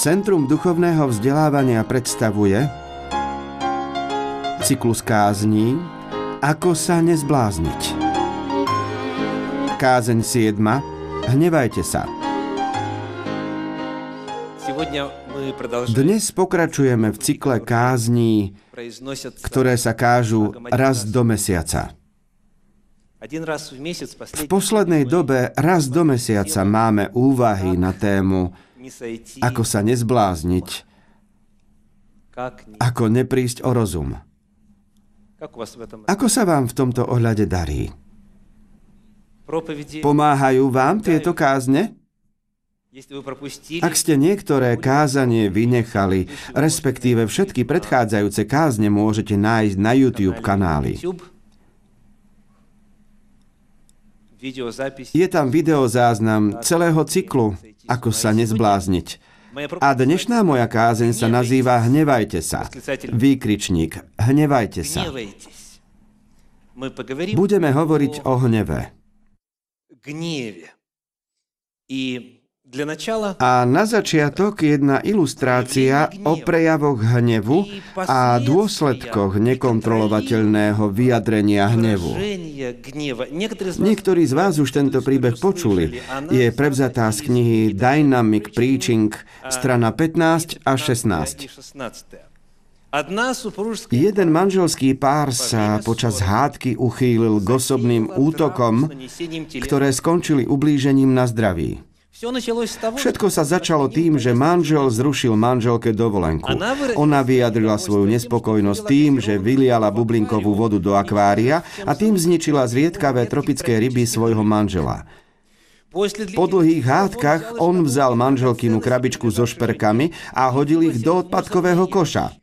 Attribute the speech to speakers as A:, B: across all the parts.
A: Centrum duchovného vzdelávania predstavuje cyklus kázní Ako sa nezblázniť. Kázeň 7. Hnevajte sa. Dnes pokračujeme v cykle kázní, ktoré sa kážu raz do mesiaca. V poslednej dobe raz do mesiaca máme úvahy na tému ako sa nezblázniť, ako neprísť o rozum. Ako sa vám v tomto ohľade darí? Pomáhajú vám tieto kázne? Ak ste niektoré kázanie vynechali, respektíve všetky predchádzajúce kázne môžete nájsť na YouTube kanáli. Je tam videozáznam celého cyklu, ako sa nezblázniť. A dnešná moja kázeň sa nazýva Hnevajte sa. Výkričník. Hnevajte sa. Budeme hovoriť o hneve. A na začiatok jedna ilustrácia o prejavoch hnevu a dôsledkoch nekontrolovateľného vyjadrenia hnevu. Niektorí z vás už tento príbeh počuli. Je prevzatá z knihy Dynamic Preaching, strana 15 a 16. Jeden manželský pár sa počas hádky uchýlil k osobným útokom, ktoré skončili ublížením na zdraví. Všetko sa začalo tým, že manžel zrušil manželke dovolenku. Ona vyjadrila svoju nespokojnosť tým, že vyliala bublinkovú vodu do akvária a tým zničila zriedkavé tropické ryby svojho manžela. Po dlhých hádkach on vzal manželkinu krabičku so šperkami a hodil ich do odpadkového koša.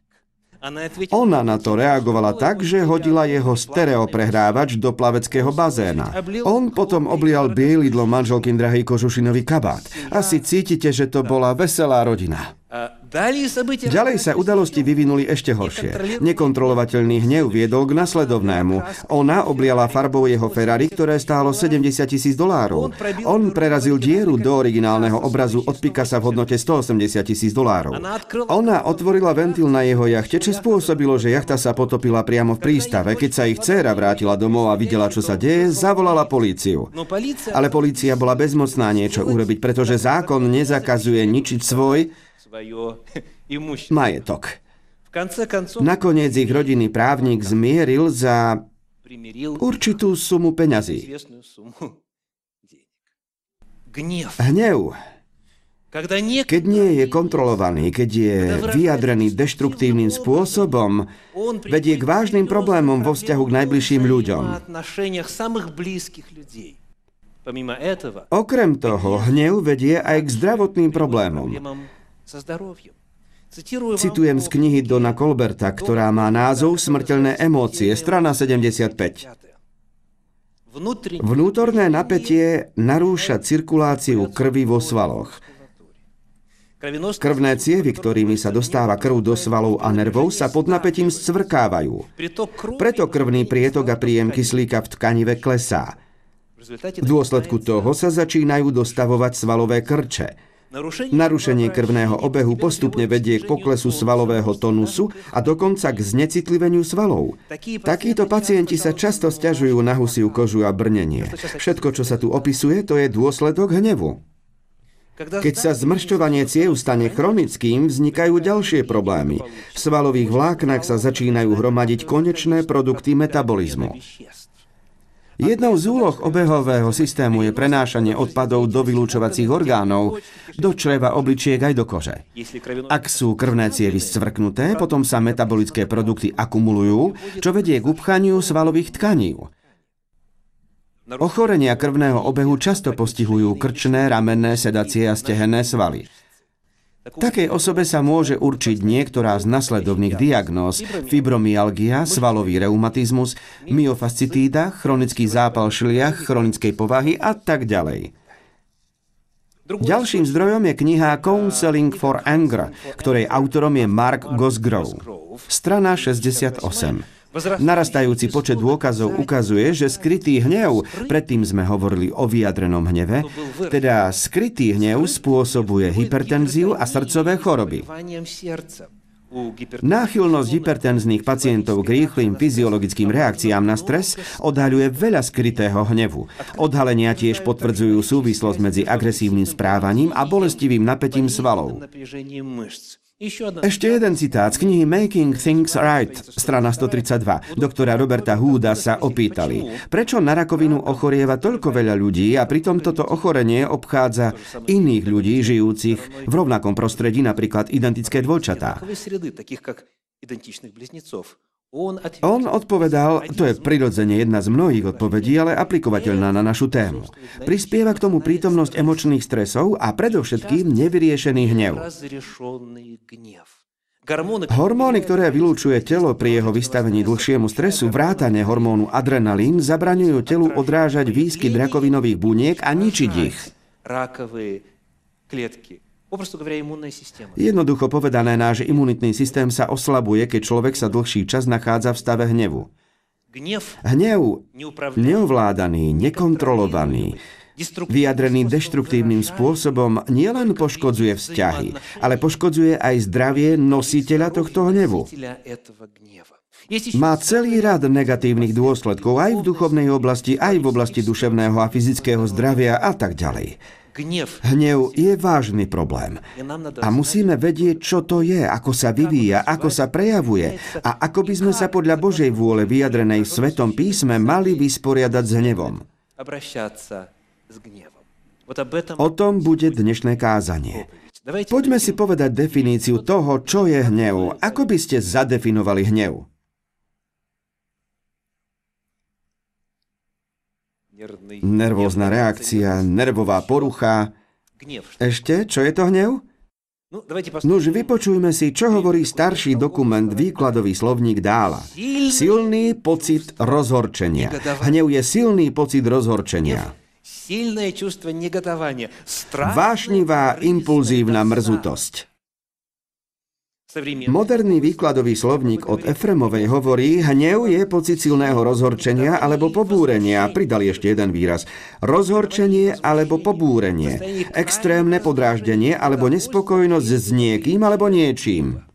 A: Ona na to reagovala tak, že hodila jeho stereoprehrávač do plaveckého bazéna. On potom oblial bielidlo manželkin drahej kožušinový kabát. Asi cítite, že to bola veselá rodina. Ďalej sa udalosti vyvinuli ešte horšie. Nekontrolovateľný hnev viedol k nasledovnému. Ona obliala farbou jeho Ferrari, ktoré stálo 70 tisíc dolárov. On prerazil dieru do originálneho obrazu od Picasa v hodnote 180 tisíc dolárov. Ona otvorila ventil na jeho jachte, čo spôsobilo, že jachta sa potopila priamo v prístave. Keď sa ich dcéra vrátila domov a videla, čo sa deje, zavolala políciu. Ale polícia bola bezmocná niečo urobiť, pretože zákon nezakazuje ničiť svoj majetok. Nakoniec ich rodinný právnik zmieril za určitú sumu peňazí. Hnev, keď nie je kontrolovaný, keď je vyjadrený deštruktívnym spôsobom, vedie k vážnym problémom vo vzťahu k najbližším ľuďom. Okrem toho, hnev vedie aj k zdravotným problémom. Citujem z knihy Dona Colberta, ktorá má názov Smrteľné emócie, strana 75. Vnútorné napätie narúša cirkuláciu krvi vo svaloch. Krvné cievy, ktorými sa dostáva krv do svalov a nervov, sa pod napätím scvrkávajú. Preto krvný prietok a príjem kyslíka v tkanive klesá. V dôsledku toho sa začínajú dostavovať svalové krče. Narušenie krvného obehu postupne vedie k poklesu svalového tonusu a dokonca k znecitliveniu svalov. Takíto pacienti sa často stiažujú na husiu kožu a brnenie. Všetko, čo sa tu opisuje, to je dôsledok hnevu. Keď sa zmršťovanie ciev stane chronickým, vznikajú ďalšie problémy. V svalových vláknach sa začínajú hromadiť konečné produkty metabolizmu. Jednou z úloh obehového systému je prenášanie odpadov do vylúčovacích orgánov, do čreva obličiek aj do kože. Ak sú krvné cievy scvrknuté, potom sa metabolické produkty akumulujú, čo vedie k upchaniu svalových tkaní. Ochorenia krvného obehu často postihujú krčné, ramenné, sedacie a stehenné svaly. Takej osobe sa môže určiť niektorá z nasledovných diagnóz. Fibromyalgia, svalový reumatizmus, myofascitída, chronický zápal šliach, chronickej povahy a tak ďalej. Ďalším zdrojom je kniha Counseling for Anger, ktorej autorom je Mark Gosgrove. Strana 68. Narastajúci počet dôkazov ukazuje, že skrytý hnev, predtým sme hovorili o vyjadrenom hneve, teda skrytý hnev spôsobuje hypertenziu a srdcové choroby. Náchylnosť hypertenzných pacientov k rýchlým fyziologickým reakciám na stres odhaľuje veľa skrytého hnevu. Odhalenia tiež potvrdzujú súvislosť medzi agresívnym správaním a bolestivým napätím svalov. Ešte jeden citát z knihy Making Things Right, strana 132. Doktora Roberta Hooda sa opýtali, prečo na rakovinu ochorieva toľko veľa ľudí a pritom toto ochorenie obchádza iných ľudí žijúcich v rovnakom prostredí, napríklad identické dvojčatá. On odpovedal, to je prirodzene jedna z mnohých odpovedí, ale aplikovateľná na našu tému. Prispieva k tomu prítomnosť emočných stresov a predovšetkým nevyriešený hnev. Hormóny, ktoré vylúčuje telo pri jeho vystavení dlhšiemu stresu, vrátane hormónu adrenalín, zabraňujú telu odrážať výskyt rakovinových buniek a ničiť ich. Jednoducho povedané, náš imunitný systém sa oslabuje, keď človek sa dlhší čas nachádza v stave hnevu. Hnev, neovládaný, nekontrolovaný, vyjadrený deštruktívnym spôsobom nielen poškodzuje vzťahy, ale poškodzuje aj zdravie nositeľa tohto hnevu. Má celý rad negatívnych dôsledkov aj v duchovnej oblasti, aj v oblasti duševného a fyzického zdravia a tak ďalej. Hnev je vážny problém. A musíme vedieť, čo to je, ako sa vyvíja, ako sa prejavuje a ako by sme sa podľa Božej vôle vyjadrenej v Svetom písme mali vysporiadať s hnevom. O tom bude dnešné kázanie. Poďme si povedať definíciu toho, čo je hnev. Ako by ste zadefinovali hnev? Nervózna reakcia, nervová porucha. Ešte, čo je to hnev? Nuž vypočujme si, čo hovorí starší dokument výkladový slovník Dála. Silný pocit rozhorčenia. Hnev je silný pocit rozhorčenia. Vášnivá impulzívna mrzutosť. Moderný výkladový slovník od Efremovej hovorí, hnev je pocit silného rozhorčenia alebo pobúrenia. Pridali ešte jeden výraz. Rozhorčenie alebo pobúrenie. Extrémne podráždenie alebo nespokojnosť s niekým alebo niečím.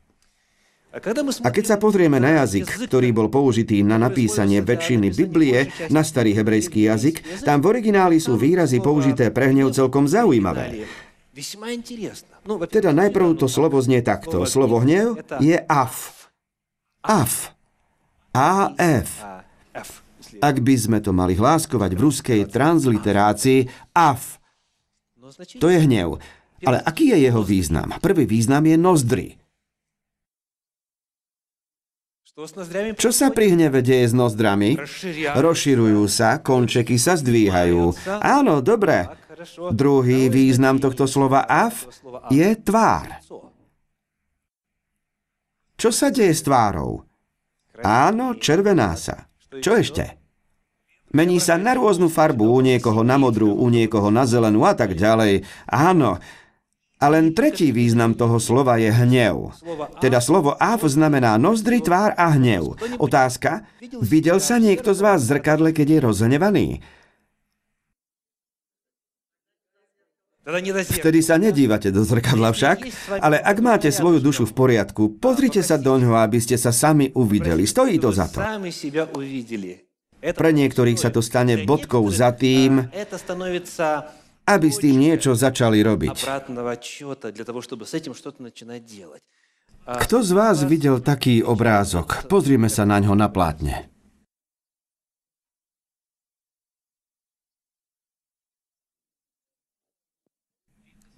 A: A keď sa pozrieme na jazyk, ktorý bol použitý na napísanie väčšiny Biblie, na starý hebrejský jazyk, tam v origináli sú výrazy použité pre hnev celkom zaujímavé. Teda najprv to slovo znie takto. Slovo hnev je af. Af. AF. Ak by sme to mali hláskovať v ruskej transliterácii, af. To je hnev. Ale aký je jeho význam? Prvý význam je nozdry. Čo sa pri hneve deje s nozdrami? Rozširujú sa, končeky sa zdvíhajú. Áno, dobre. Druhý význam tohto slova af je tvár. Čo sa deje s tvárou? Áno, červená sa. Čo ešte? Mení sa na rôznu farbu, u niekoho na modrú, u niekoho na zelenú a tak ďalej. Áno, a len tretí význam toho slova je hnev. Teda slovo af znamená nozdry, tvár a hnev. Otázka, videl sa niekto z vás v zrkadle, keď je rozhnevaný? Vtedy sa nedívate do zrkadla však, ale ak máte svoju dušu v poriadku, pozrite sa do ňoho, aby ste sa sami uvideli. Stojí to za to. Pre niektorých sa to stane bodkou za tým, aby s tým niečo začali robiť. Kto z vás videl taký obrázok? Pozrime sa na ňo na plátne.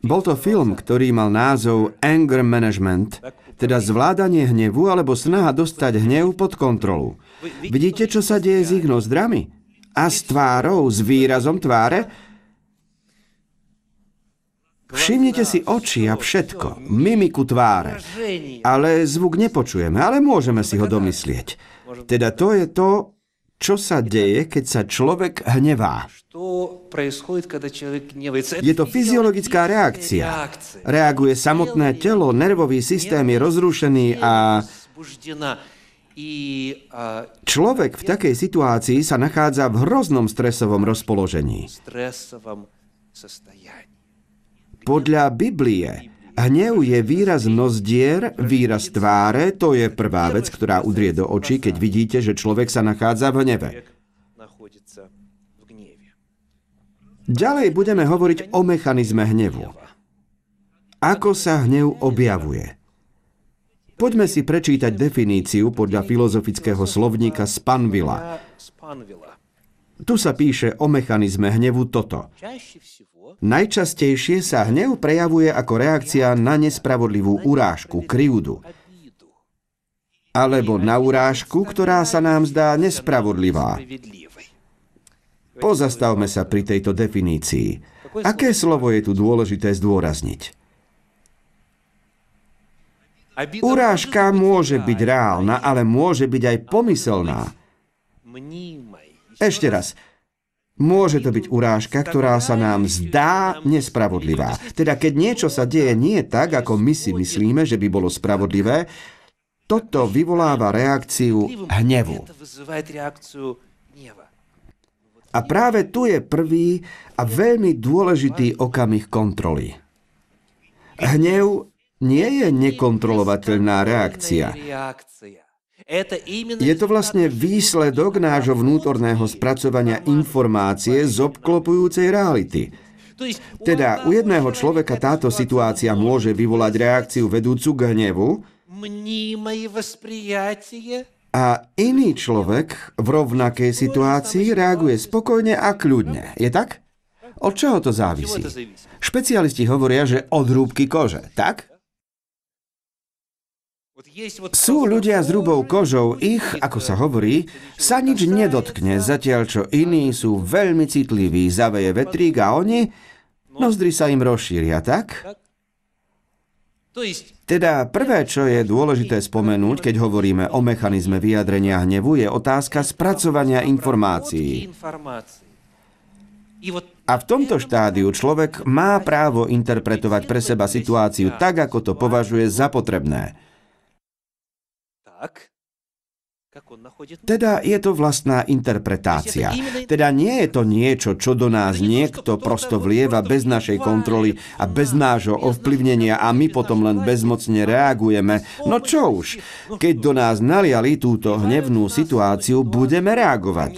A: Bol to film, ktorý mal názov Anger Management, teda zvládanie hnevu alebo snaha dostať hnev pod kontrolu. Vidíte, čo sa deje s ich nozdrami? A s tvárou, s výrazom tváre? Všimnite si oči a všetko, mimiku tváre. Ale zvuk nepočujeme, ale môžeme si ho domyslieť. Teda to je to, čo sa deje, keď sa človek hnevá. Je to fyziologická reakcia. Reaguje samotné telo, nervový systém je rozrušený a Človek v takej situácii sa nachádza v hroznom stresovom rozpoložení. Podľa Biblie Hnev je výraz nozdier, výraz tváre, to je prvá vec, ktorá udrie do očí, keď vidíte, že človek sa nachádza v hneve. Ďalej budeme hovoriť o mechanizme hnevu. Ako sa hnev objavuje? Poďme si prečítať definíciu podľa filozofického slovníka Spanvila. Tu sa píše o mechanizme hnevu toto. Najčastejšie sa hnev prejavuje ako reakcia na nespravodlivú urážku, krivdu. Alebo na urážku, ktorá sa nám zdá nespravodlivá. Pozastavme sa pri tejto definícii. Aké slovo je tu dôležité zdôrazniť? Urážka môže byť reálna, ale môže byť aj pomyselná. Ešte raz. Môže to byť urážka, ktorá sa nám zdá nespravodlivá. Teda keď niečo sa deje nie tak, ako my si myslíme, že by bolo spravodlivé, toto vyvoláva reakciu hnevu. A práve tu je prvý a veľmi dôležitý okamih kontroly. Hnev nie je nekontrolovateľná reakcia. Je to vlastne výsledok nášho vnútorného spracovania informácie z obklopujúcej reality. Teda u jedného človeka táto situácia môže vyvolať reakciu vedúcu k hnevu a iný človek v rovnakej situácii reaguje spokojne a kľudne. Je tak? Od čoho to závisí? Špecialisti hovoria, že od rúbky kože, tak? Sú ľudia s hrubou kožou, ich, ako sa hovorí, sa nič nedotkne, zatiaľ čo iní sú veľmi citliví, zaveje vetrík a oni, nozdry sa im rozšíria, tak? Teda prvé, čo je dôležité spomenúť, keď hovoríme o mechanizme vyjadrenia hnevu, je otázka spracovania informácií. A v tomto štádiu človek má právo interpretovať pre seba situáciu tak, ako to považuje za potrebné. Teda je to vlastná interpretácia. Teda nie je to niečo, čo do nás niekto prosto vlieva bez našej kontroly a bez nášho ovplyvnenia a my potom len bezmocne reagujeme. No čo už, keď do nás naliali túto hnevnú situáciu, budeme reagovať.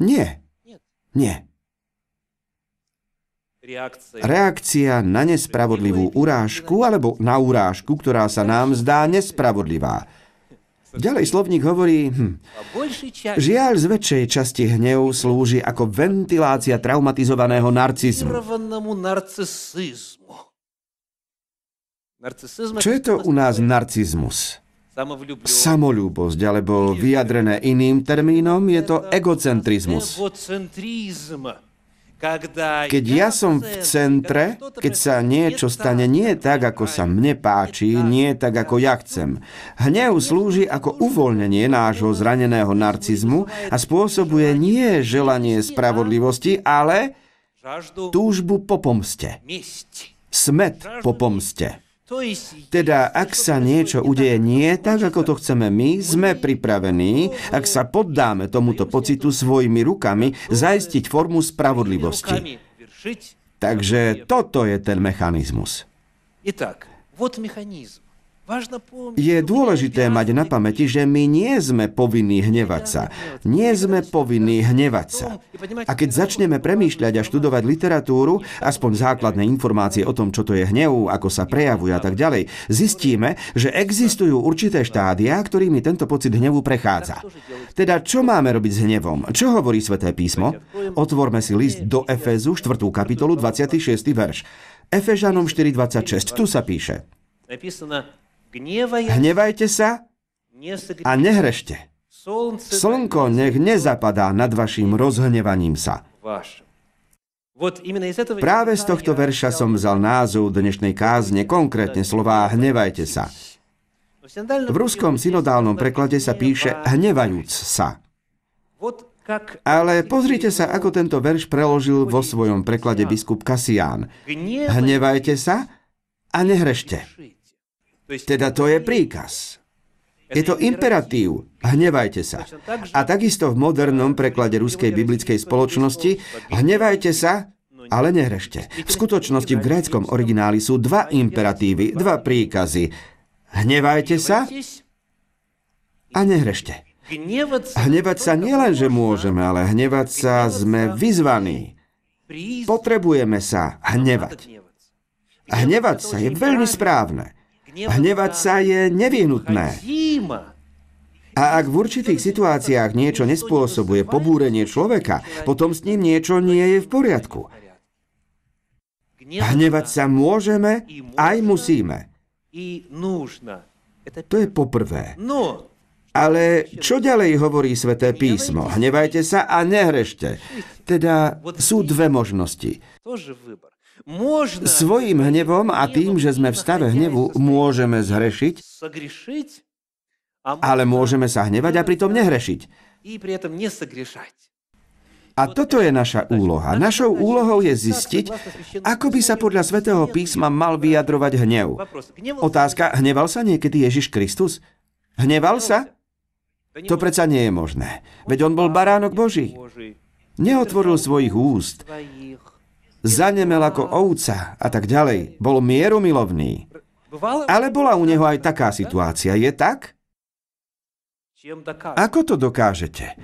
A: Nie. Nie. Reakcia na nespravodlivú urážku alebo na urážku, ktorá sa nám zdá nespravodlivá. Ďalej slovník hovorí, hm, žiaľ z väčšej časti hnev slúži ako ventilácia traumatizovaného narcizmu. Čo je to u nás narcizmus? Samolúbosť, alebo vyjadrené iným termínom, je to egocentrizmus. Keď ja som v centre, keď sa niečo stane nie tak, ako sa mne páči, nie tak, ako ja chcem. Hnev slúži ako uvoľnenie nášho zraneného narcizmu a spôsobuje nie želanie spravodlivosti, ale túžbu po pomste. Smet po pomste. Teda, ak sa niečo udeje nie tak, ako to chceme my, sme pripravení, ak sa poddáme tomuto pocitu svojimi rukami, zaistiť formu spravodlivosti. Takže toto je ten mechanizmus. Итак, вот механизм. Je dôležité mať na pamäti, že my nie sme povinní hnevať sa. Nie sme povinní hnevať sa. A keď začneme premýšľať a študovať literatúru, aspoň základné informácie o tom, čo to je hnev, ako sa prejavuje a tak ďalej, zistíme, že existujú určité štádia, ktorými tento pocit hnevu prechádza. Teda, čo máme robiť s hnevom? Čo hovorí Sveté písmo? Otvorme si list do Efezu, 4. kapitolu, 26. verš. Efežanom 4.26. Tu sa píše. Hnevajte sa a nehrešte. Slnko nech nezapadá nad vašim rozhnevaním sa. Práve z tohto verša som vzal názov dnešnej kázne, konkrétne slová hnevajte sa. V ruskom synodálnom preklade sa píše hnevajúc sa. Ale pozrite sa, ako tento verš preložil vo svojom preklade biskup Kasián. Hnevajte sa a nehrešte. Teda to je príkaz. Je to imperatív. Hnevajte sa. A takisto v modernom preklade ruskej biblickej spoločnosti hnevajte sa, ale nehrešte. V skutočnosti v gréckom origináli sú dva imperatívy, dva príkazy. Hnevajte sa a nehrešte. Hnevať sa nielen, že môžeme, ale hnevať sa sme vyzvaní. Potrebujeme sa hnevať. A hnevať sa je veľmi správne. Hnevať sa je nevyhnutné. A ak v určitých situáciách niečo nespôsobuje pobúrenie človeka, potom s ním niečo nie je v poriadku. Hnevať sa môžeme, aj musíme. To je poprvé. Ale čo ďalej hovorí sväté písmo? Hnevajte sa a nehrešte. Teda sú dve možnosti. Svojím hnevom a tým, že sme v stave hnevu, môžeme zhrešiť, ale môžeme sa hnevať a pritom nehrešiť. A toto je naša úloha. Našou úlohou je zistiť, ako by sa podľa svätého písma mal vyjadrovať hnev. Otázka, hneval sa niekedy Ježiš Kristus? Hneval sa? To predsa nie je možné. Veď on bol baránok Boží. Neotvoril svojich úst. Zanemel ako ovca a tak ďalej. Bol mierumilovný. Ale bola u neho aj taká situácia. Je tak? Ako to dokážete?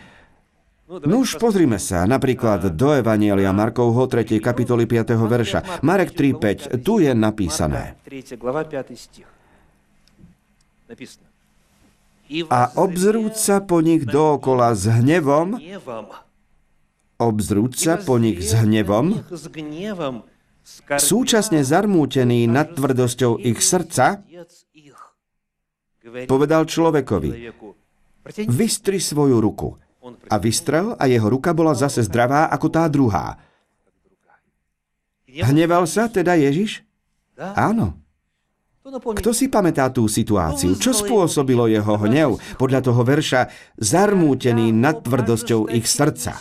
A: No už pozrime sa napríklad do Evanielia Markovho 3. kapitoly 5. verša. Marek 3.5. Tu je napísané. A obzrúť sa po nich dookola s hnevom, obzrúť sa po nich s hnevom, súčasne zarmútený nad tvrdosťou ich srdca, povedal človekovi, vystri svoju ruku. A vystrel a jeho ruka bola zase zdravá ako tá druhá. Hneval sa teda Ježiš? Áno. Kto si pamätá tú situáciu? Čo spôsobilo jeho hnev? Podľa toho verša zarmútený nad tvrdosťou ich srdca.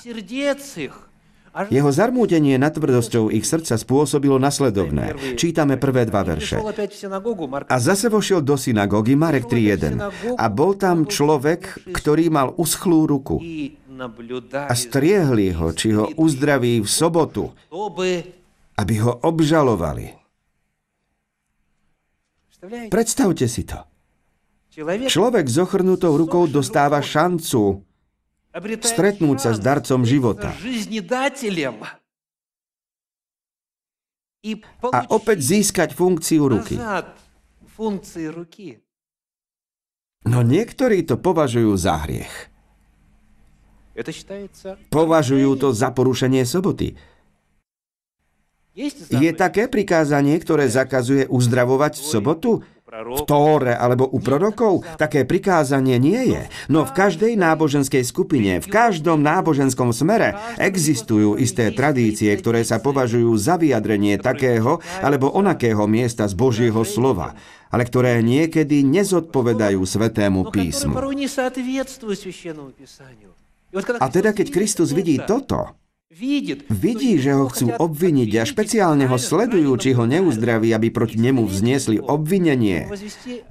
A: Jeho zarmútenie nad tvrdosťou ich srdca spôsobilo nasledovné. Čítame prvé dva verše. A zase vošiel do synagógy Marek 3.1. A bol tam človek, ktorý mal uschlú ruku. A striehli ho, či ho uzdraví v sobotu, aby ho obžalovali. Predstavte si to. Človek s ochrnutou rukou dostáva šancu stretnúť sa s darcom života. A opäť získať funkciu ruky. No niektorí to považujú za hriech. Považujú to za porušenie soboty. Je také prikázanie, ktoré zakazuje uzdravovať v sobotu? V Tóre alebo u prorokov? Také prikázanie nie je. No v každej náboženskej skupine, v každom náboženskom smere existujú isté tradície, ktoré sa považujú za vyjadrenie takého alebo onakého miesta z Božieho slova ale ktoré niekedy nezodpovedajú Svetému písmu. A teda, keď Kristus vidí toto, Vidí, že ho chcú obviniť a špeciálne ho sledujú, či ho neuzdraví, aby proti nemu vzniesli obvinenie,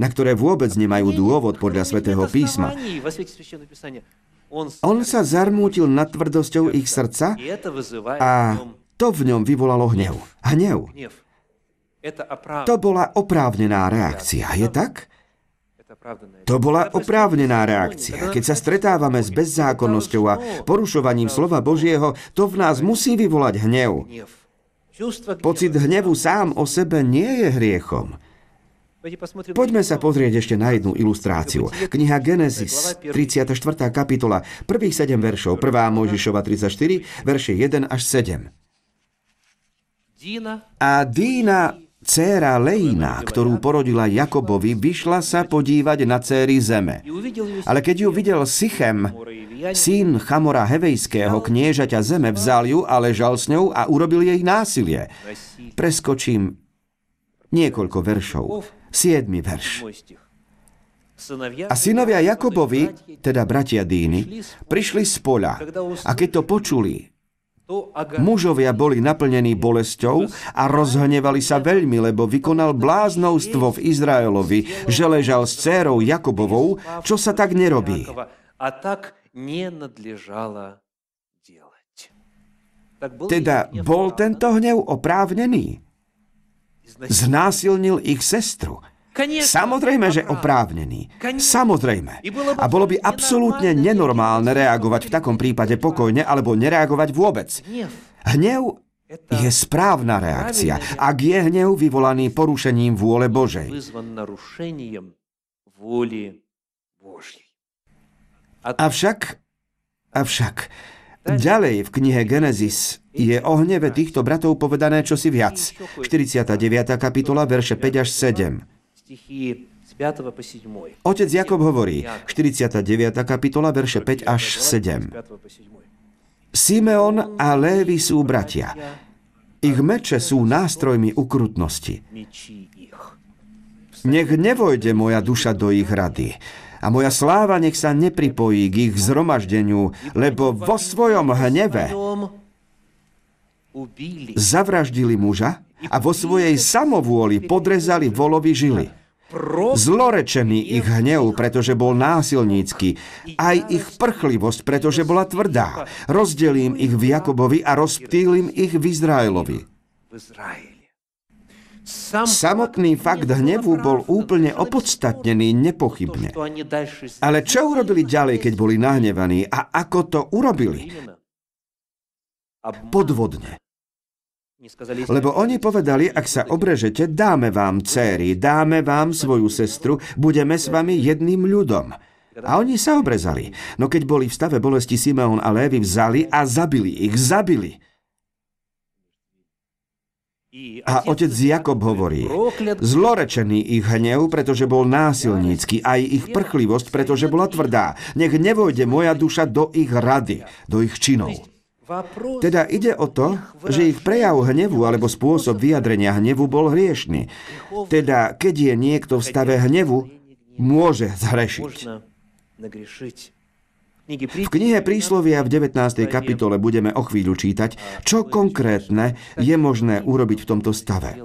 A: na ktoré vôbec nemajú dôvod podľa svätého písma. On sa zarmútil nad tvrdosťou ich srdca a to v ňom vyvolalo hnev. Hnev. To bola oprávnená reakcia, je tak? To bola oprávnená reakcia. Keď sa stretávame s bezzákonnosťou a porušovaním slova Božieho, to v nás musí vyvolať hnev. Pocit hnevu sám o sebe nie je hriechom. Poďme sa pozrieť ešte na jednu ilustráciu. Kniha Genesis, 34. kapitola, prvých 7 veršov, 1. Mojžišova 34, verše 1 až 7. A Dína Céra Leina, ktorú porodila Jakobovi, vyšla sa podívať na céry zeme. Ale keď ju videl Sychem, syn Chamora Hevejského, kniežaťa zeme, vzal ju a ležal s ňou a urobil jej násilie. Preskočím niekoľko veršov. Siedmy verš. A synovia Jakobovi, teda bratia Dýny, prišli z poľa a keď to počuli, Mužovia boli naplnení bolesťou a rozhnevali sa veľmi, lebo vykonal bláznovstvo v Izraelovi, že ležal s dcérou Jakobovou, čo sa tak nerobí. A tak Teda bol tento hnev oprávnený? Znásilnil ich sestru. Samozrejme, že oprávnený. Samozrejme. A bolo by absolútne nenormálne reagovať v takom prípade pokojne alebo nereagovať vôbec. Hnev je správna reakcia, ak je hnev vyvolaný porušením vôle Božej. Avšak, avšak, ďalej v knihe Genesis je o hneve týchto bratov povedané čosi viac. 49. kapitola, verše 5 až 7. Otec Jakob hovorí, 49. kapitola, verše 5 až 7. Simeon a Lévy sú bratia. Ich meče sú nástrojmi ukrutnosti. Nech nevojde moja duša do ich rady a moja sláva nech sa nepripojí k ich zhromaždeniu, lebo vo svojom hneve zavraždili muža a vo svojej samovôli podrezali volovi žily. Zlorečený ich hnev, pretože bol násilnícky, aj ich prchlivosť, pretože bola tvrdá. Rozdelím ich v Jakobovi a rozptýlim ich v Izraelovi. Samotný fakt hnevu bol úplne opodstatnený, nepochybne. Ale čo urobili ďalej, keď boli nahnevaní a ako to urobili? Podvodne. Lebo oni povedali, ak sa obrežete, dáme vám céry, dáme vám svoju sestru, budeme s vami jedným ľudom. A oni sa obrezali. No keď boli v stave bolesti, Simeon a Lévy vzali a zabili ich, zabili. A otec Jakob hovorí, zlorečený ich hnev, pretože bol násilnícky, aj ich prchlivosť, pretože bola tvrdá. Nech nevojde moja duša do ich rady, do ich činov. Teda ide o to, že ich prejav hnevu alebo spôsob vyjadrenia hnevu bol hriešný. Teda, keď je niekto v stave hnevu, môže zhrešiť. V knihe Príslovia v 19. kapitole budeme o chvíľu čítať, čo konkrétne je možné urobiť v tomto stave.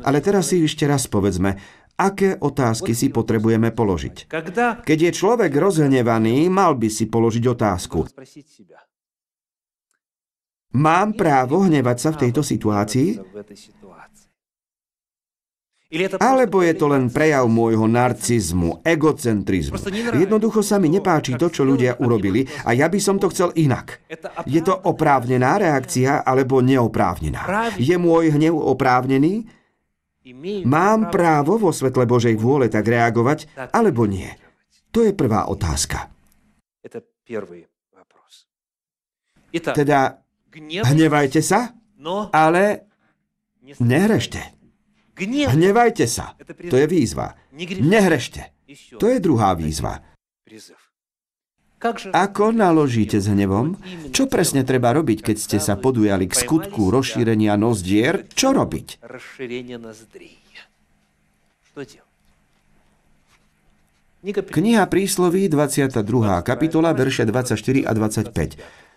A: Ale teraz si ešte raz povedzme, aké otázky si potrebujeme položiť. Keď je človek rozhnevaný, mal by si položiť otázku. Mám právo hnevať sa v tejto situácii? Alebo je to len prejav môjho narcizmu, egocentrizmu. Jednoducho sa mi nepáči to, čo ľudia urobili a ja by som to chcel inak. Je to oprávnená reakcia alebo neoprávnená? Je môj hnev oprávnený? Mám právo vo svetle Božej vôle tak reagovať, alebo nie? To je prvá otázka. Teda Hnevajte sa, no. ale nehrešte. Hnevajte sa. To je výzva. Nehrešte. To je druhá výzva. Ako naložíte s hnevom? Čo presne treba robiť, keď ste sa podujali k skutku rozšírenia nozdier? Čo robiť? Kniha prísloví 22. kapitola, verše 24 a 25.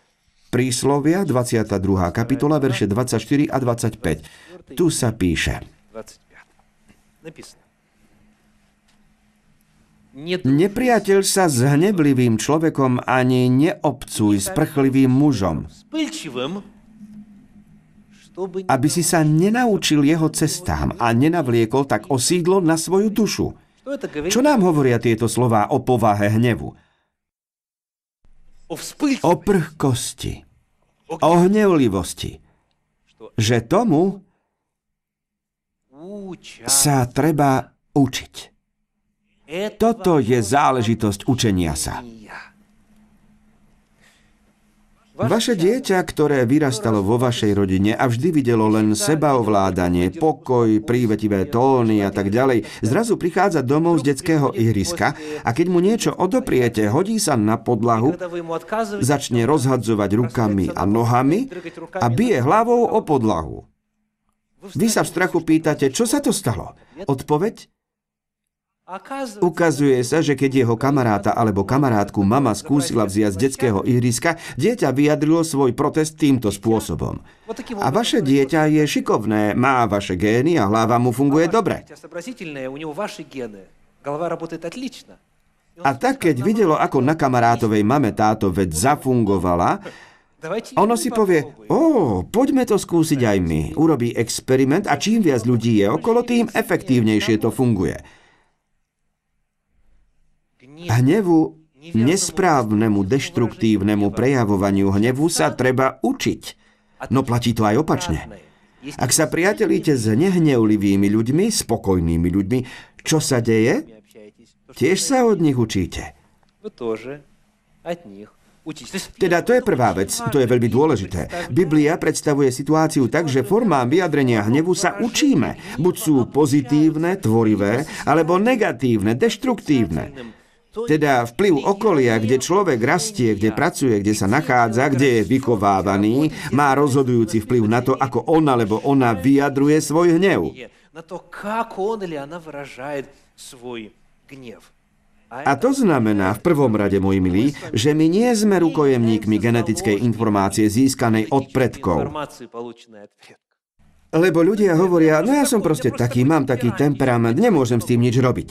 A: Príslovia, 22. kapitola, verše 24 a 25. Tu sa píše. Nepriateľ sa s hneblivým človekom ani neobcuj s prchlivým mužom, aby si sa nenaučil jeho cestám a nenavliekol tak osídlo na svoju dušu. Čo nám hovoria tieto slová o povahe hnevu? o prhkosti, o hnevlivosti, že tomu sa treba učiť. Toto je záležitosť učenia sa. Vaše dieťa, ktoré vyrastalo vo vašej rodine a vždy videlo len sebaovládanie, pokoj, prívetivé tóny a tak ďalej, zrazu prichádza domov z detského ihriska a keď mu niečo odopriete, hodí sa na podlahu, začne rozhadzovať rukami a nohami a bije hlavou o podlahu. Vy sa v strachu pýtate, čo sa to stalo? Odpoveď? Ukazuje sa, že keď jeho kamaráta alebo kamarátku mama skúsila vziať z detského ihriska, dieťa vyjadrilo svoj protest týmto spôsobom. A vaše dieťa je šikovné, má vaše gény a hlava mu funguje dobre. A tak, keď videlo, ako na kamarátovej mame táto vec zafungovala, ono si povie, o, poďme to skúsiť aj my. Urobí experiment a čím viac ľudí je okolo, tým efektívnejšie to funguje. Hnevu, nesprávnemu, deštruktívnemu prejavovaniu hnevu sa treba učiť. No platí to aj opačne. Ak sa priatelíte s nehnevlivými ľuďmi, spokojnými ľuďmi, čo sa deje? Tiež sa od nich učíte. Teda to je prvá vec, to je veľmi dôležité. Biblia predstavuje situáciu tak, že formám vyjadrenia hnevu sa učíme. Buď sú pozitívne, tvorivé, alebo negatívne, deštruktívne. Teda vplyv okolia, kde človek rastie, kde pracuje, kde sa nachádza, kde je vychovávaný, má rozhodujúci vplyv na to, ako on alebo ona vyjadruje svoj hnev. A to znamená v prvom rade, môj milý, že my nie sme rukojemníkmi genetickej informácie získanej od predkov. Lebo ľudia hovoria, no ja som proste taký, mám taký temperament, nemôžem s tým nič robiť.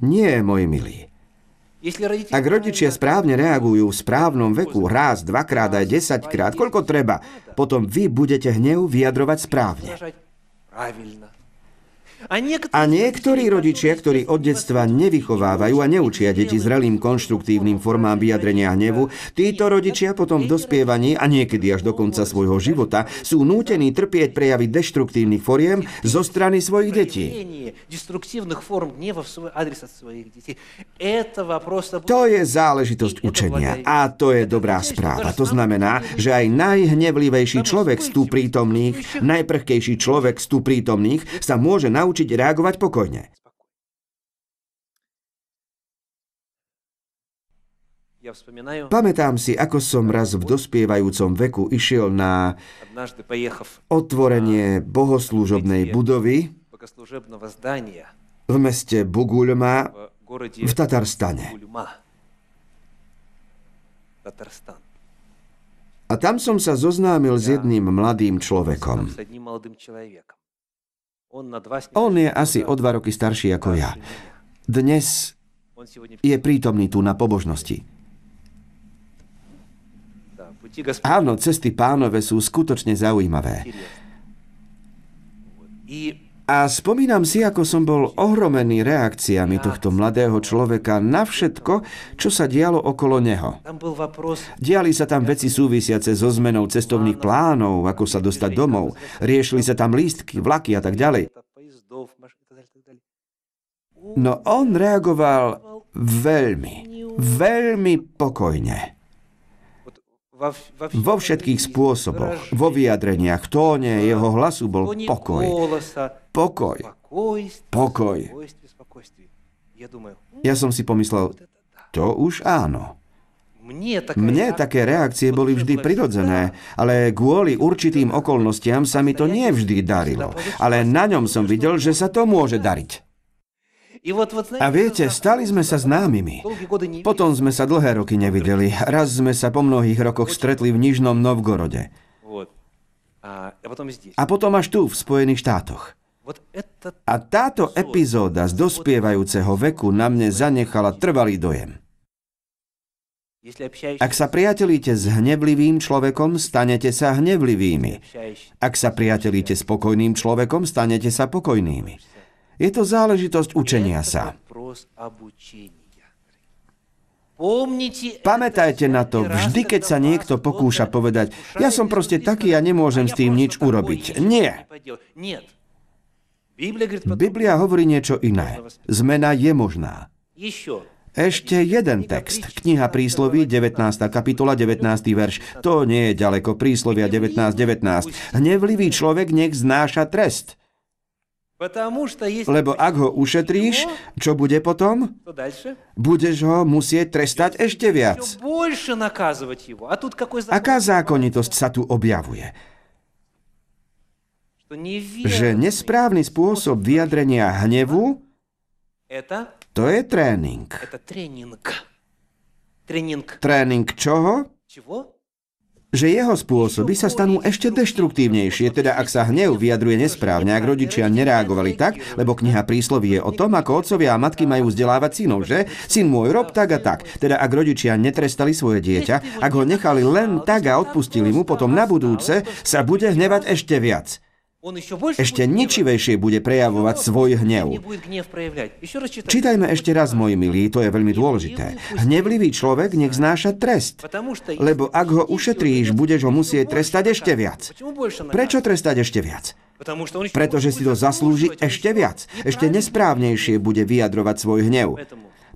A: Nie, môj milý. Ak rodičia správne reagujú v správnom veku, raz, dvakrát aj desaťkrát, koľko treba, potom vy budete hnev vyjadrovať správne. A niektorí rodičia, ktorí od detstva nevychovávajú a neučia deti zrelým konštruktívnym formám vyjadrenia hnevu, títo rodičia potom v dospievaní a niekedy až do konca svojho života sú nútení trpieť prejavy deštruktívnych foriem zo strany svojich detí. To je záležitosť učenia a to je dobrá správa. To znamená, že aj najhnevlivejší človek z tu prítomných, najprchkejší človek z tu prítomných sa môže naučiť naučiť reagovať pokojne. Pamätám si, ako som raz v dospievajúcom veku išiel na otvorenie bohoslúžobnej budovy v meste Buguľma v Tatarstane. A tam som sa zoznámil s jedným mladým človekom. On je asi o dva roky starší ako ja. Dnes je prítomný tu na pobožnosti. Áno, cesty pánové sú skutočne zaujímavé. A spomínam si, ako som bol ohromený reakciami tohto mladého človeka na všetko, čo sa dialo okolo neho. Diali sa tam veci súvisiace so zmenou cestovných plánov, ako sa dostať domov. Riešili sa tam lístky, vlaky a tak ďalej. No on reagoval veľmi, veľmi pokojne. Vo všetkých spôsoboch, vo vyjadreniach, tóne jeho hlasu bol pokoj. Pokoj. Pokoj. Ja som si pomyslel, to už áno. Mne také reakcie boli vždy prirodzené, ale kvôli určitým okolnostiam sa mi to nie vždy darilo. Ale na ňom som videl, že sa to môže dariť. A viete, stali sme sa známymi. Potom sme sa dlhé roky nevideli. Raz sme sa po mnohých rokoch stretli v Nižnom Novgorode. A potom až tu, v Spojených štátoch. A táto epizóda z dospievajúceho veku na mne zanechala trvalý dojem. Ak sa priatelíte s hnevlivým človekom, stanete sa hnevlivými. Ak sa priatelíte s pokojným človekom, stanete sa pokojnými. Je to záležitosť učenia sa. Pamätajte na to, vždy keď sa niekto pokúša povedať, ja som proste taký a nemôžem s tým nič urobiť. Nie. Biblia hovorí niečo iné. Zmena je možná. Ešte jeden text. Kniha prísloví, 19. kapitola, 19. verš. To nie je ďaleko. Príslovia 19.19. 19. Hnevlivý človek nech znáša trest. Lebo ak ho ušetríš, čo bude potom? Budeš ho musieť trestať ešte viac. Aká zákonitosť sa tu objavuje? Že nesprávny spôsob vyjadrenia hnevu to je tréning.
B: Tréning.
A: Tréning čoho? že jeho spôsoby sa stanú ešte deštruktívnejšie, teda ak sa hnev vyjadruje nesprávne, ak rodičia nereagovali tak, lebo kniha príslovie je o tom, ako otcovia a matky majú vzdelávať synov, že? Syn môj, rob tak a tak. Teda ak rodičia netrestali svoje dieťa, ak ho nechali len tak a odpustili mu, potom na budúce sa bude hnevať ešte viac ešte ničivejšie bude prejavovať svoj hnev. Čítajme ešte raz, moji milí, to je veľmi dôležité. Hnevlivý človek nech znáša trest, lebo ak ho ušetríš, budeš ho musieť trestať ešte viac. Prečo trestať ešte viac? Pretože si to zaslúži ešte viac. Ešte nesprávnejšie bude vyjadrovať svoj hnev.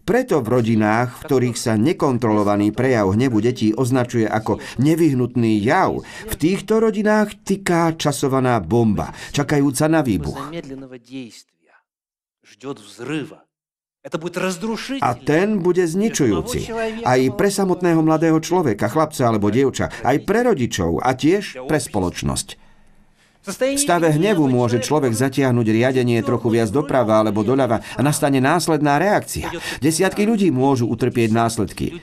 A: Preto v rodinách, v ktorých sa nekontrolovaný prejav hnevu detí označuje ako nevyhnutný jav, v týchto rodinách tiká časovaná bomba, čakajúca na výbuch. A ten bude zničujúci. Aj pre samotného mladého človeka, chlapca alebo dievča, aj pre rodičov a tiež pre spoločnosť. V stave hnevu môže človek zatiahnuť riadenie trochu viac doprava alebo doľava a nastane následná reakcia. Desiatky ľudí môžu utrpieť následky.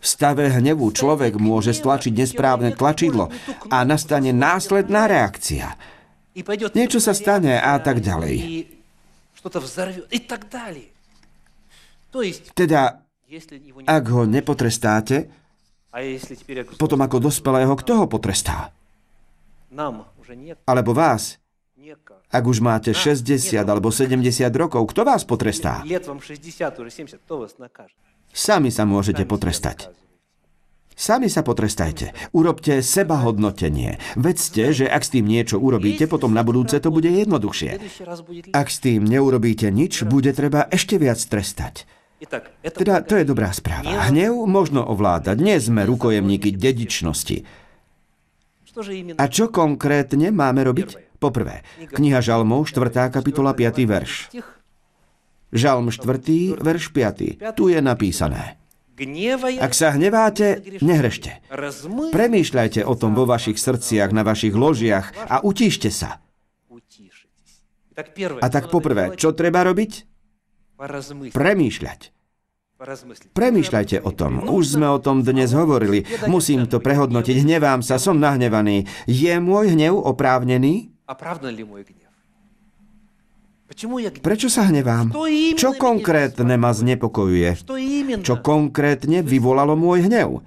A: V stave hnevu človek môže stlačiť nesprávne tlačidlo a nastane následná reakcia. Niečo sa stane a tak ďalej. Teda, ak ho nepotrestáte, potom ako dospelého, kto ho potrestá? Alebo vás, ak už máte 60 alebo 70 rokov, kto vás potrestá? Sami sa môžete potrestať. Sami sa potrestajte. Urobte seba hodnotenie. Vedzte, že ak s tým niečo urobíte, potom na budúce to bude jednoduchšie. Ak s tým neurobíte nič, bude treba ešte viac trestať. Teda to je dobrá správa. Hnev možno ovládať. Nie sme rukojemníky dedičnosti. A čo konkrétne máme robiť? Poprvé, kniha Žalmov, 4. kapitola, 5. verš. Žalm 4. verš 5. Tu je napísané. Ak sa hneváte, nehrešte. Premýšľajte o tom vo vašich srdciach, na vašich ložiach a utíšte sa. A tak poprvé, čo treba robiť? Premýšľať. Premýšľajte o tom. Už sme o tom dnes hovorili. Musím to prehodnotiť. Hnevám sa, som nahnevaný. Je môj hnev oprávnený? Prečo sa hnevám? Čo konkrétne ma znepokojuje? Čo konkrétne vyvolalo môj hnev?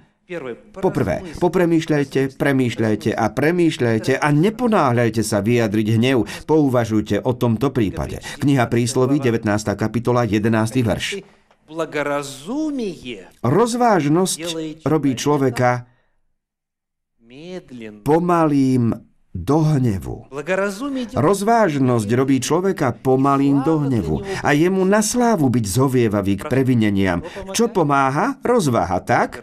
A: Poprvé, popremýšľajte, premýšľajte a premýšľajte a neponáhľajte sa vyjadriť hnev. Pouvažujte o tomto prípade. Kniha prísloví, 19. kapitola, 11. verš. Rozvážnosť robí človeka pomalým do hnevu. Rozvážnosť robí človeka pomalým do hnevu a jemu na slávu byť zovievavý k previneniam. Čo pomáha? Rozváha tak,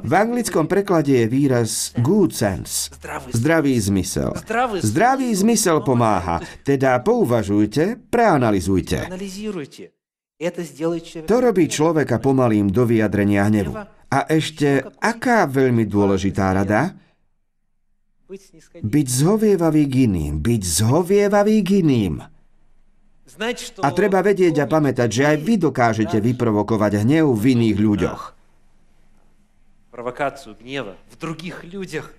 A: v anglickom preklade je výraz good sense, zdravý zmysel. Zdravý zmysel pomáha, teda pouvažujte, preanalizujte. To robí človeka pomalým do vyjadrenia hnevu. A ešte, aká veľmi dôležitá rada? Byť zhovievavý k iným, byť zhovievavý k iným. A treba vedieť a pamätať, že aj vy dokážete vyprovokovať hnev v iných ľuďoch
B: провокацию гнева в других людях.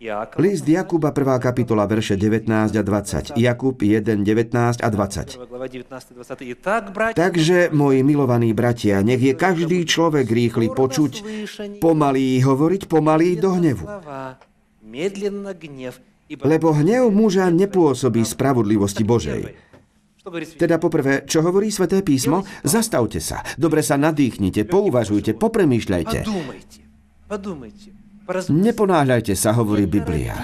B: Иаков,
A: List Jakuba 1. kapitola verše 19 a 20. Jakub 1, 19 a 20.
B: 1 глава 19-20. Итак, братья,
A: Takže, moji milovaní bratia, nech je každý človek rýchly počuť, pomalý hovoriť, pomalý do hnevu.
B: слова, медленно гнев. Ибо
A: Lebo hnev muža nepôsobí spravodlivosti Božej. Teda poprvé, čo hovorí sväté písmo? Zastavte sa, dobre sa nadýchnite, pouvažujte, popremýšľajte. Neponáhľajte sa, hovorí Biblia.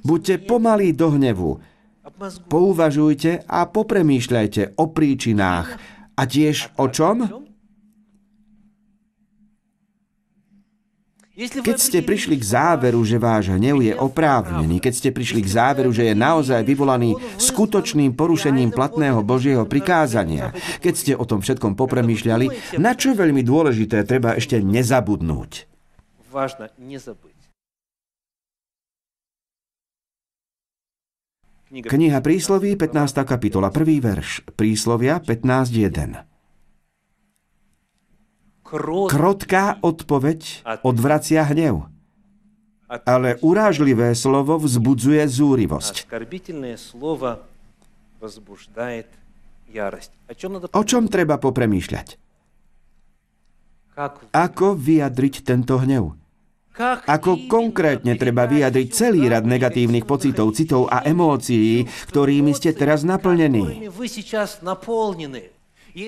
A: Buďte pomalí do hnevu. Pouvažujte a popremýšľajte o príčinách. A tiež o čom? Keď ste prišli k záveru, že váš hnev je oprávnený, keď ste prišli k záveru, že je naozaj vyvolaný skutočným porušením platného Božieho prikázania, keď ste o tom všetkom popremýšľali, na čo veľmi dôležité treba ešte nezabudnúť? Kniha prísloví, 15. kapitola, 1. verš, príslovia 15.1. Krotká odpoveď odvracia hnev, ale urážlivé slovo vzbudzuje zúrivosť. O čom treba popremýšľať? Ako vyjadriť tento hnev? Ako konkrétne treba vyjadriť celý rad negatívnych pocitov, citov a emócií, ktorými ste teraz naplnení?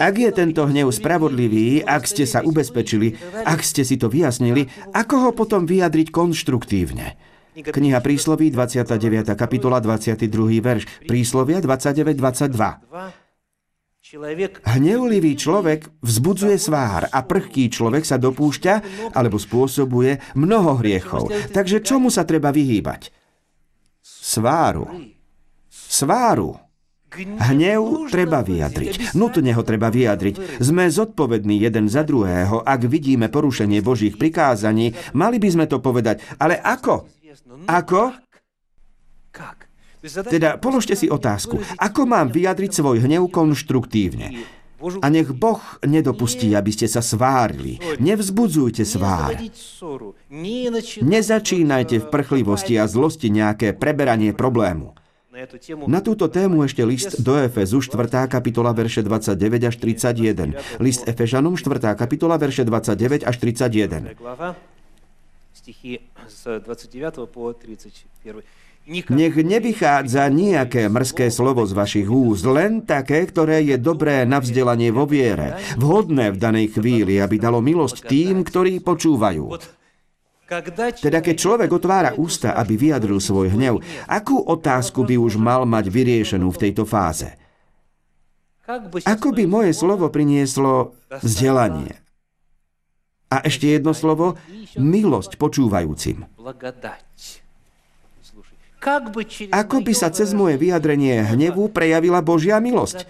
A: Ak je tento hnev spravodlivý, ak ste sa ubezpečili, ak ste si to vyjasnili, ako ho potom vyjadriť konštruktívne? Kniha Prísloví, 29. kapitola, 22. verš. Príslovia 29.22. Hnevlivý človek vzbudzuje svár a prchký človek sa dopúšťa alebo spôsobuje mnoho hriechov. Takže čomu sa treba vyhýbať? Sváru. Sváru. Hnev treba vyjadriť. Nutne ho treba vyjadriť. Sme zodpovední jeden za druhého. Ak vidíme porušenie Božích prikázaní, mali by sme to povedať. Ale ako? Ako? Teda položte si otázku, ako mám vyjadriť svoj hnev konštruktívne? A nech Boh nedopustí, aby ste sa svárili. Nevzbudzujte svár. Nezačínajte v prchlivosti a zlosti nejaké preberanie problému. Na túto tému ešte list do Efezu 4. kapitola verše 29 až 31. List Efežanom 4. kapitola verše 29 až 31. Nech nevychádza nejaké mrzké slovo z vašich úz, len také, ktoré je dobré na vzdelanie vo viere, vhodné v danej chvíli, aby dalo milosť tým, ktorí počúvajú. Teda keď človek otvára ústa, aby vyjadril svoj hnev, akú otázku by už mal mať vyriešenú v tejto fáze? Ako by moje slovo prinieslo vzdelanie? A ešte jedno slovo, milosť počúvajúcim. Ako by sa cez moje vyjadrenie hnevu prejavila Božia milosť?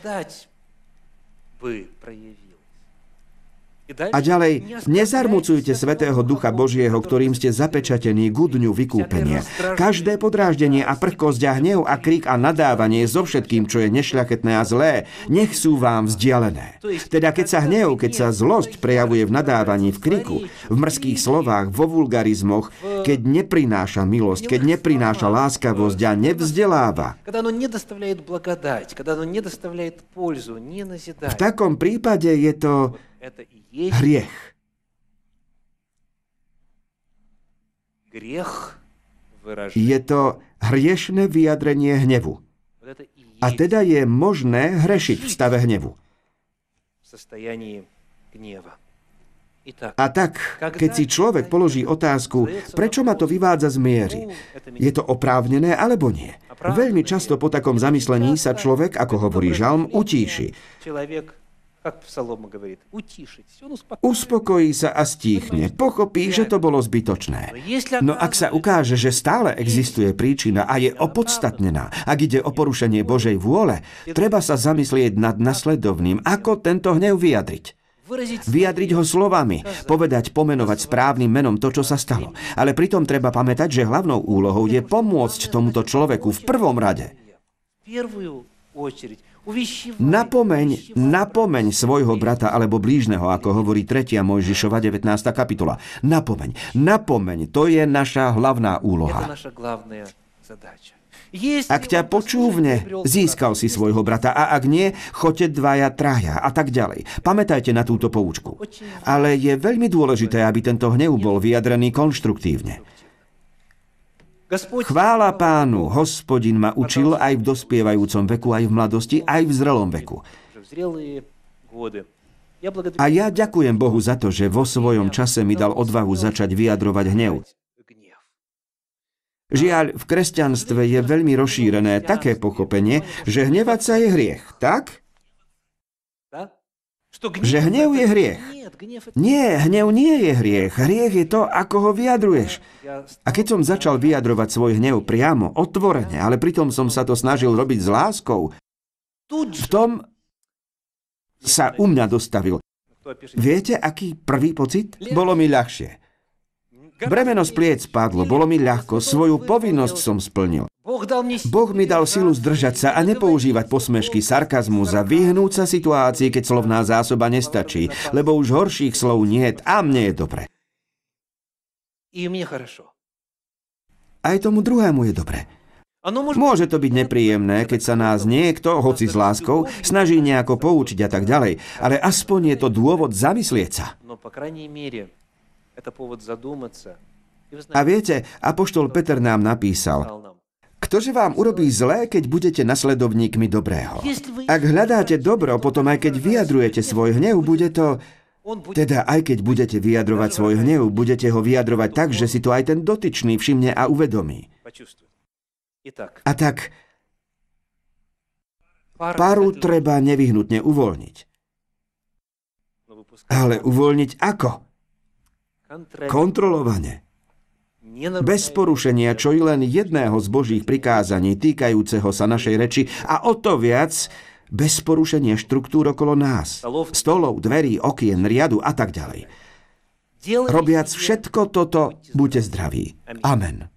A: A ďalej, nezarmucujte Svetého Ducha Božieho, ktorým ste zapečatení k dňu vykúpenia. Každé podráždenie a prchkosť a hnev a krik a nadávanie so všetkým, čo je nešľachetné a zlé, nech sú vám vzdialené. Teda keď sa hnev, keď sa zlosť prejavuje v nadávaní, v kriku, v mrzkých slovách, vo vulgarizmoch, keď neprináša milosť, keď neprináša láskavosť a nevzdeláva. V takom prípade je to hriech. Je to hriešne vyjadrenie hnevu. A teda je možné hrešiť v stave hnevu. A tak, keď si človek položí otázku, prečo ma to vyvádza z miery, je to oprávnené alebo nie? Veľmi často po takom zamyslení sa človek, ako hovorí žalm, utíši. Uspokojí sa a stíchne. Pochopí, že to bolo zbytočné. No ak sa ukáže, že stále existuje príčina a je opodstatnená, ak ide o porušenie Božej vôle, treba sa zamyslieť nad nasledovným, ako tento hnev vyjadriť. Vyjadriť ho slovami, povedať, pomenovať správnym menom to, čo sa stalo. Ale pritom treba pamätať, že hlavnou úlohou je pomôcť tomuto človeku v prvom rade. Napomeň, napomeň svojho brata alebo blížneho, ako hovorí 3. Mojžišova 19. kapitola. Napomeň, napomeň, to je naša hlavná úloha. Ak ťa počúvne, získal si svojho brata a ak nie, choďte dvaja, traja a tak ďalej. Pamätajte na túto poučku. Ale je veľmi dôležité, aby tento hnev bol vyjadrený konštruktívne. Chvála pánu, hospodin ma učil aj v dospievajúcom veku, aj v mladosti, aj v zrelom veku. A ja ďakujem Bohu za to, že vo svojom čase mi dal odvahu začať vyjadrovať hnev. Žiaľ, v kresťanstve je veľmi rozšírené také pochopenie, že hnevať sa je hriech, tak? Že hnev je hriech. Nie, hnev nie je hriech. Hriech je to, ako ho vyjadruješ. A keď som začal vyjadrovať svoj hnev priamo, otvorene, ale pritom som sa to snažil robiť s láskou, v tom sa u mňa dostavil. Viete, aký prvý pocit? Bolo mi ľahšie. Bremeno z pliec padlo, bolo mi ľahko, svoju povinnosť som splnil. Boh mi dal silu zdržať sa a nepoužívať posmešky, sarkazmu za vyhnúť sa situácii, keď slovná zásoba nestačí, lebo už horších slov nie a mne je dobre. Aj tomu druhému je dobre. Môže to byť nepríjemné, keď sa nás niekto, hoci s láskou, snaží nejako poučiť a tak ďalej, ale aspoň je to dôvod zamyslieť sa. A viete, Apoštol Peter nám napísal, ktože vám urobí zlé, keď budete nasledovníkmi dobrého? Ak hľadáte dobro, potom aj keď vyjadrujete svoj hnev, bude to... Teda aj keď budete vyjadrovať svoj hnev, budete ho vyjadrovať tak, že si to aj ten dotyčný všimne a uvedomí. A tak paru treba nevyhnutne uvoľniť. Ale uvoľniť ako? Kontrolovane. Bez porušenia čo i len jedného z Božích prikázaní týkajúceho sa našej reči a o to viac bez porušenia štruktúr okolo nás, stolov, dverí, okien, riadu a tak ďalej. Robiac všetko toto, buďte zdraví. Amen.